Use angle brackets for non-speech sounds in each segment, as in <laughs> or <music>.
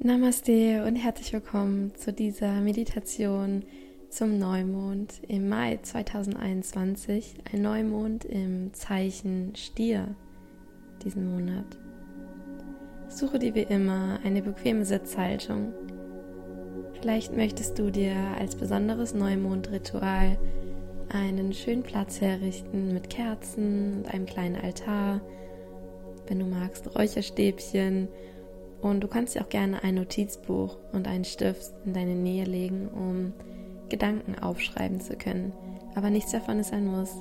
Namaste und herzlich willkommen zu dieser Meditation zum Neumond im Mai 2021. Ein Neumond im Zeichen Stier diesen Monat. Suche dir wie immer eine bequeme Sitzhaltung. Vielleicht möchtest du dir als besonderes Neumondritual einen schönen Platz herrichten mit Kerzen und einem kleinen Altar. Wenn du magst, Räucherstäbchen und du kannst dir auch gerne ein Notizbuch und einen Stift in deine Nähe legen, um Gedanken aufschreiben zu können. Aber nichts davon ist ein Muss.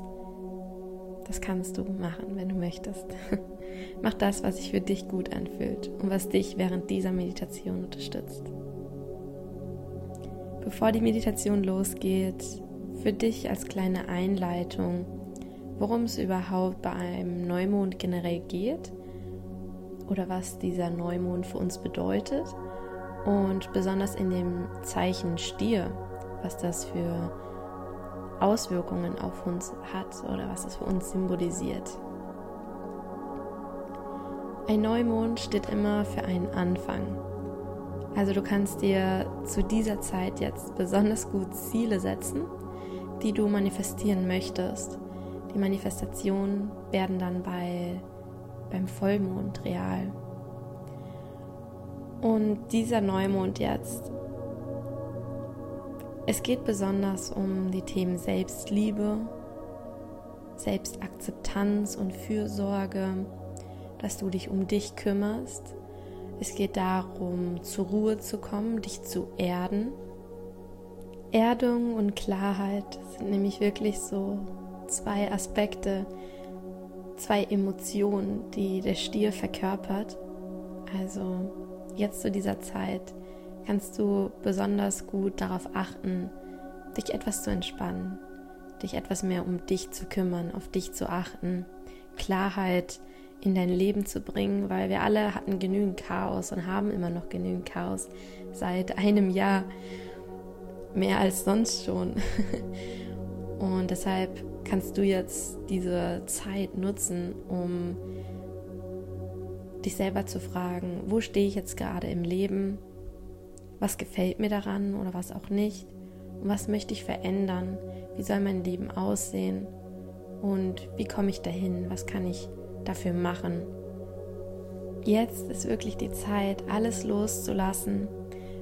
Das kannst du machen, wenn du möchtest. <laughs> Mach das, was sich für dich gut anfühlt und was dich während dieser Meditation unterstützt. Bevor die Meditation losgeht, für dich als kleine Einleitung, worum es überhaupt bei einem Neumond generell geht oder was dieser Neumond für uns bedeutet und besonders in dem Zeichen Stier, was das für Auswirkungen auf uns hat oder was es für uns symbolisiert. Ein Neumond steht immer für einen Anfang. Also du kannst dir zu dieser Zeit jetzt besonders gut Ziele setzen, die du manifestieren möchtest. Die Manifestationen werden dann bei beim Vollmond real. Und dieser Neumond jetzt, es geht besonders um die Themen Selbstliebe, Selbstakzeptanz und Fürsorge, dass du dich um dich kümmerst. Es geht darum, zur Ruhe zu kommen, dich zu erden. Erdung und Klarheit sind nämlich wirklich so zwei Aspekte, zwei Emotionen, die der Stier verkörpert. Also jetzt zu dieser Zeit kannst du besonders gut darauf achten, dich etwas zu entspannen, dich etwas mehr um dich zu kümmern, auf dich zu achten, Klarheit in dein Leben zu bringen, weil wir alle hatten genügend Chaos und haben immer noch genügend Chaos seit einem Jahr, mehr als sonst schon. <laughs> Und deshalb kannst du jetzt diese Zeit nutzen, um dich selber zu fragen, wo stehe ich jetzt gerade im Leben, was gefällt mir daran oder was auch nicht? Und was möchte ich verändern, wie soll mein Leben aussehen? Und wie komme ich dahin, was kann ich dafür machen. Jetzt ist wirklich die Zeit, alles loszulassen,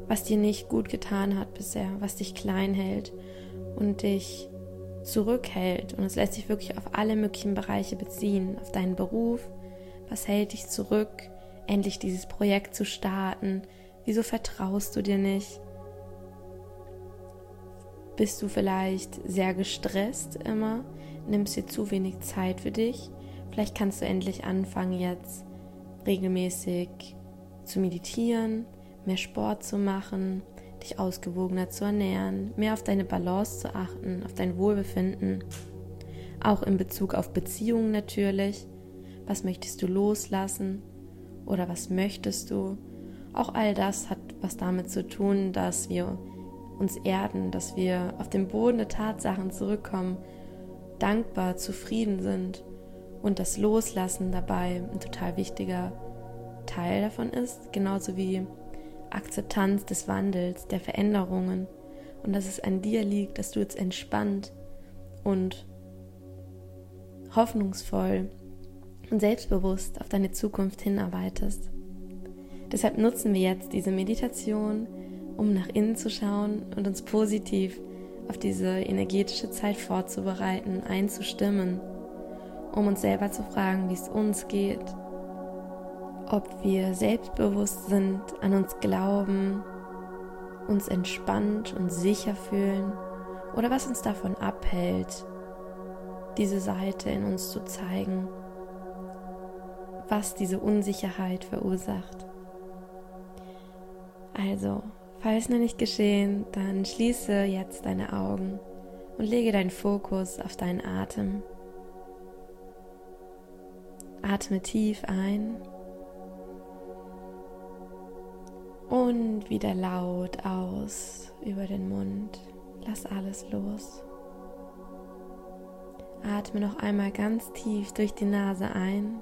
was dir nicht gut getan hat bisher, was dich klein hält und dich zurückhält. Und es lässt sich wirklich auf alle möglichen Bereiche beziehen, auf deinen Beruf. Was hält dich zurück, endlich dieses Projekt zu starten? Wieso vertraust du dir nicht? Bist du vielleicht sehr gestresst immer? Nimmst dir zu wenig Zeit für dich? Vielleicht kannst du endlich anfangen, jetzt regelmäßig zu meditieren, mehr Sport zu machen, dich ausgewogener zu ernähren, mehr auf deine Balance zu achten, auf dein Wohlbefinden, auch in Bezug auf Beziehungen natürlich. Was möchtest du loslassen oder was möchtest du? Auch all das hat was damit zu tun, dass wir uns erden, dass wir auf den Boden der Tatsachen zurückkommen, dankbar, zufrieden sind und das Loslassen dabei ein total wichtiger Teil davon ist, genauso wie Akzeptanz des Wandels, der Veränderungen und dass es an dir liegt, dass du jetzt entspannt und hoffnungsvoll und selbstbewusst auf deine Zukunft hinarbeitest. Deshalb nutzen wir jetzt diese Meditation, um nach innen zu schauen und uns positiv auf diese energetische Zeit vorzubereiten, einzustimmen, um uns selber zu fragen, wie es uns geht ob wir selbstbewusst sind, an uns glauben, uns entspannt und sicher fühlen oder was uns davon abhält, diese Seite in uns zu zeigen, was diese Unsicherheit verursacht. Also, falls noch nicht geschehen, dann schließe jetzt deine Augen und lege deinen Fokus auf deinen Atem. Atme tief ein Und wieder laut aus über den Mund. Lass alles los. Atme noch einmal ganz tief durch die Nase ein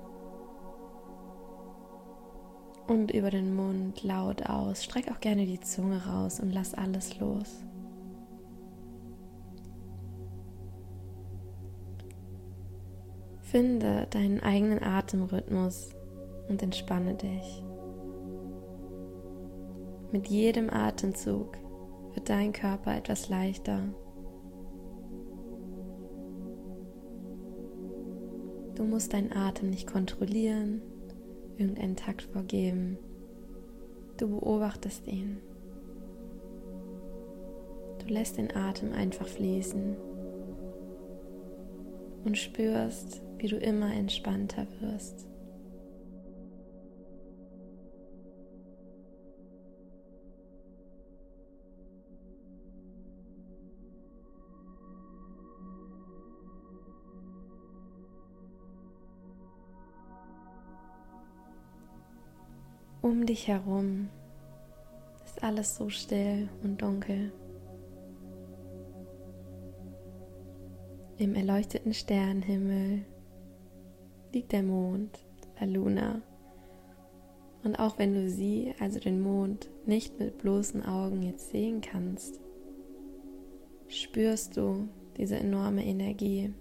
Und über den Mund laut aus. Streck auch gerne die Zunge raus und lass alles los. Finde deinen eigenen Atemrhythmus und entspanne dich. Mit jedem Atemzug wird dein Körper etwas leichter. Du musst deinen Atem nicht kontrollieren, irgendeinen Takt vorgeben. Du beobachtest ihn. Du lässt den Atem einfach fließen und spürst, wie du immer entspannter wirst. Um dich herum ist alles so still und dunkel. Im erleuchteten Sternenhimmel liegt der Mond, la Luna. Und auch wenn du sie, also den Mond, nicht mit bloßen Augen jetzt sehen kannst, spürst du diese enorme Energie.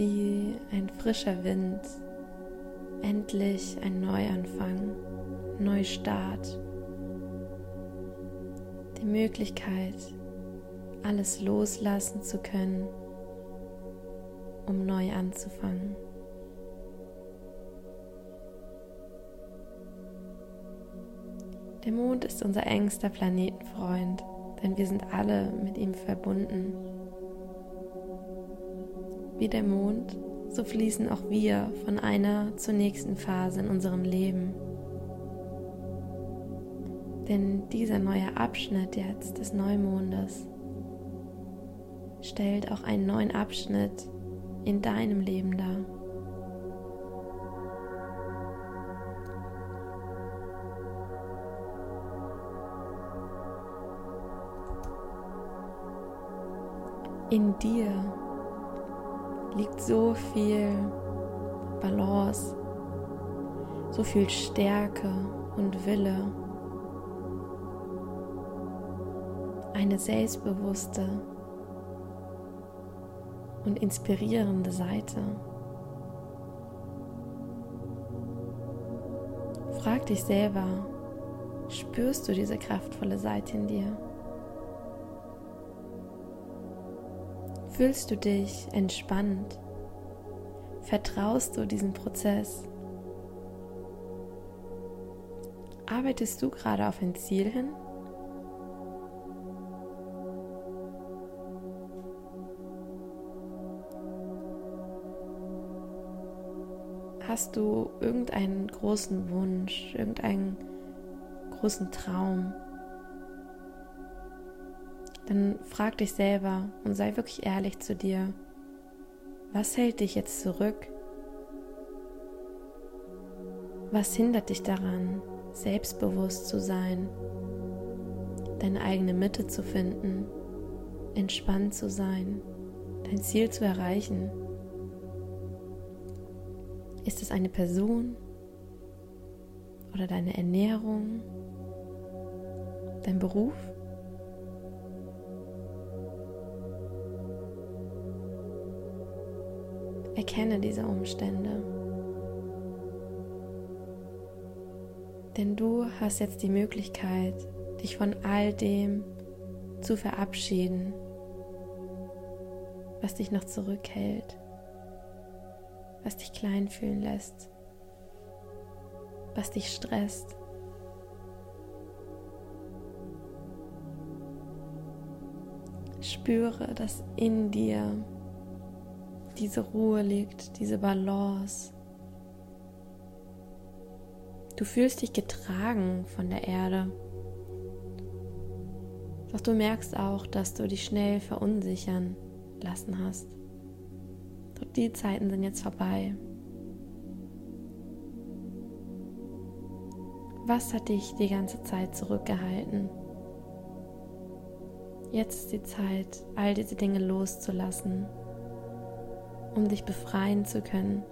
Wie ein frischer Wind, endlich ein Neuanfang, Neustart, die Möglichkeit, alles loslassen zu können, um neu anzufangen. Der Mond ist unser engster Planetenfreund, denn wir sind alle mit ihm verbunden. Wie der Mond, so fließen auch wir von einer zur nächsten Phase in unserem Leben. Denn dieser neue Abschnitt jetzt des Neumondes stellt auch einen neuen Abschnitt in deinem Leben dar. In dir liegt so viel Balance, so viel Stärke und Wille. Eine selbstbewusste und inspirierende Seite. Frag dich selber, spürst du diese kraftvolle Seite in dir? Fühlst du dich entspannt? Vertraust du diesem Prozess? Arbeitest du gerade auf ein Ziel hin? Hast du irgendeinen großen Wunsch, irgendeinen großen Traum? Dann frag dich selber und sei wirklich ehrlich zu dir. Was hält dich jetzt zurück? Was hindert dich daran, selbstbewusst zu sein, deine eigene Mitte zu finden, entspannt zu sein, dein Ziel zu erreichen? Ist es eine Person oder deine Ernährung, dein Beruf? Erkenne diese Umstände. Denn du hast jetzt die Möglichkeit, dich von all dem zu verabschieden, was dich noch zurückhält, was dich klein fühlen lässt, was dich stresst. Spüre, dass in dir diese Ruhe liegt, diese Balance. Du fühlst dich getragen von der Erde. Doch du merkst auch, dass du dich schnell verunsichern lassen hast. Doch die Zeiten sind jetzt vorbei. Was hat dich die ganze Zeit zurückgehalten? Jetzt ist die Zeit, all diese Dinge loszulassen um dich befreien zu können,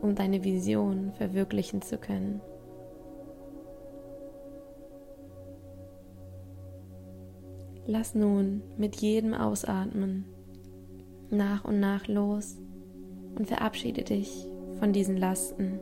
um deine Vision verwirklichen zu können. Lass nun mit jedem Ausatmen nach und nach los und verabschiede dich von diesen Lasten.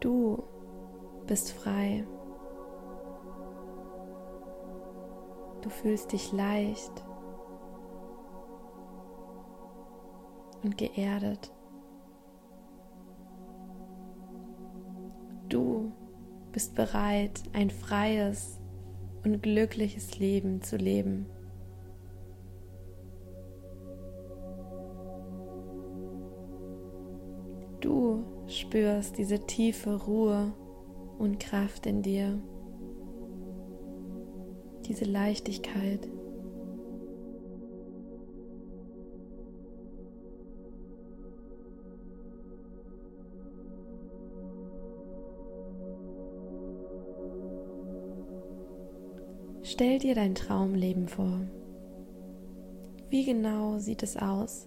Du bist frei. Du fühlst dich leicht und geerdet. Du bist bereit, ein freies und glückliches Leben zu leben. Spürst diese tiefe Ruhe und Kraft in dir, diese Leichtigkeit. Stell dir dein Traumleben vor. Wie genau sieht es aus?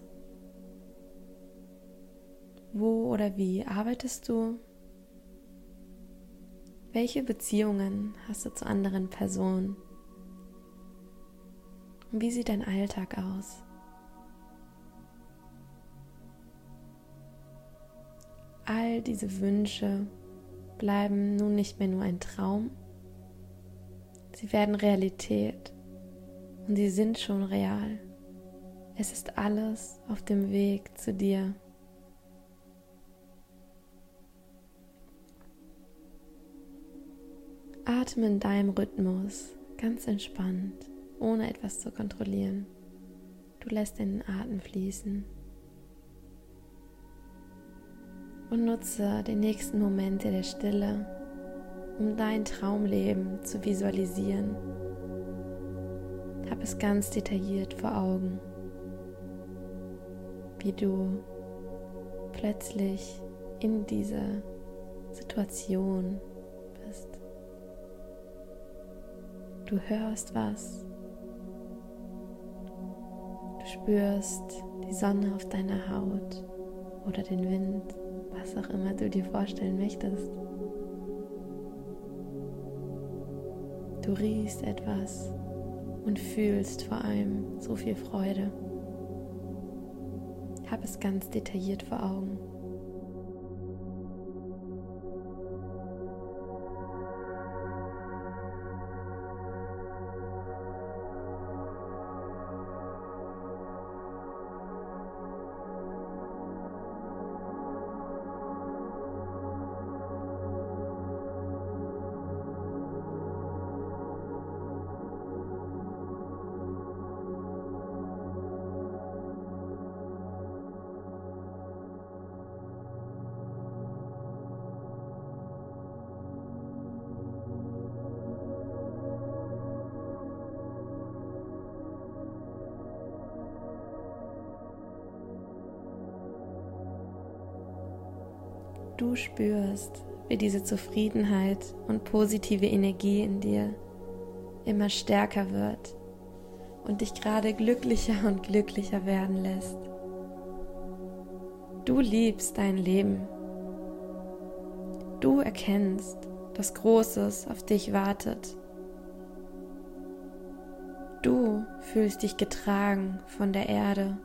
Wo oder wie arbeitest du? Welche Beziehungen hast du zu anderen Personen? Wie sieht dein Alltag aus? All diese Wünsche bleiben nun nicht mehr nur ein Traum, sie werden Realität und sie sind schon real. Es ist alles auf dem Weg zu dir. Atme in deinem Rhythmus, ganz entspannt, ohne etwas zu kontrollieren. Du lässt den Atem fließen. Und nutze die nächsten Momente der Stille, um dein Traumleben zu visualisieren. Hab es ganz detailliert vor Augen, wie du plötzlich in dieser Situation Du hörst was. Du spürst die Sonne auf deiner Haut oder den Wind, was auch immer du dir vorstellen möchtest. Du riechst etwas und fühlst vor allem so viel Freude. Hab es ganz detailliert vor Augen. Du spürst, wie diese Zufriedenheit und positive Energie in dir immer stärker wird und dich gerade glücklicher und glücklicher werden lässt. Du liebst dein Leben. Du erkennst, dass Großes auf dich wartet. Du fühlst dich getragen von der Erde.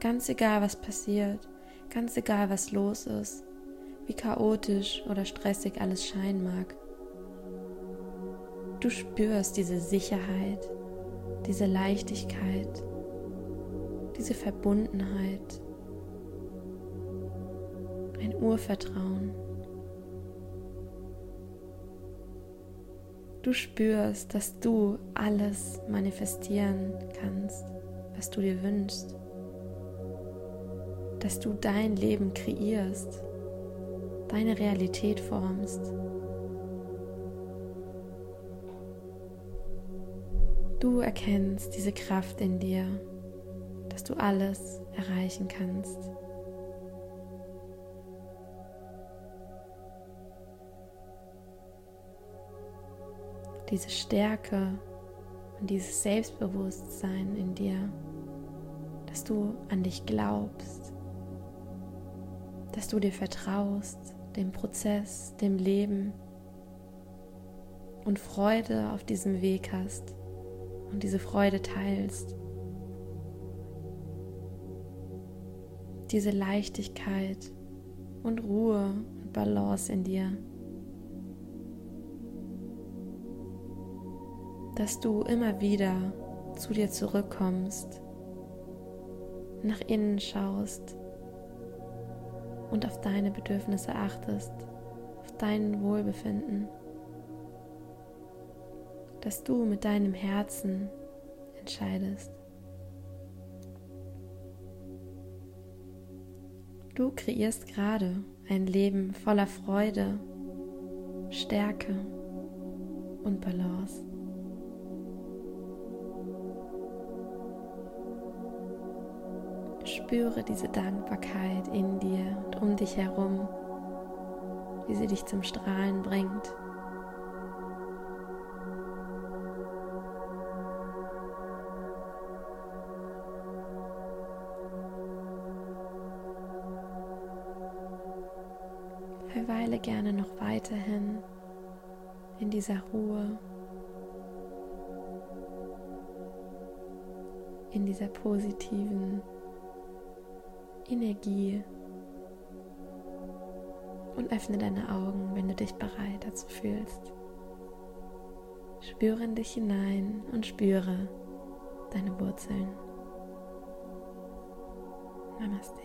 Ganz egal, was passiert, ganz egal, was los ist wie chaotisch oder stressig alles scheinen mag. Du spürst diese Sicherheit, diese Leichtigkeit, diese Verbundenheit, ein Urvertrauen. Du spürst, dass du alles manifestieren kannst, was du dir wünschst. Dass du dein Leben kreierst, deine Realität formst. Du erkennst diese Kraft in dir, dass du alles erreichen kannst. diese Stärke und dieses Selbstbewusstsein in dir, dass du an dich glaubst, dass du dir vertraust, dem Prozess, dem Leben und Freude auf diesem Weg hast und diese Freude teilst. Diese Leichtigkeit und Ruhe und Balance in dir. dass du immer wieder zu dir zurückkommst, nach innen schaust und auf deine Bedürfnisse achtest, auf dein Wohlbefinden, dass du mit deinem Herzen entscheidest. Du kreierst gerade ein Leben voller Freude, Stärke und Balance. Spüre diese Dankbarkeit in dir und um dich herum, wie sie dich zum Strahlen bringt. Verweile gerne noch weiterhin in dieser Ruhe, in dieser positiven Energie und öffne deine Augen, wenn du dich bereit dazu fühlst. Spüre in dich hinein und spüre deine Wurzeln. Namaste.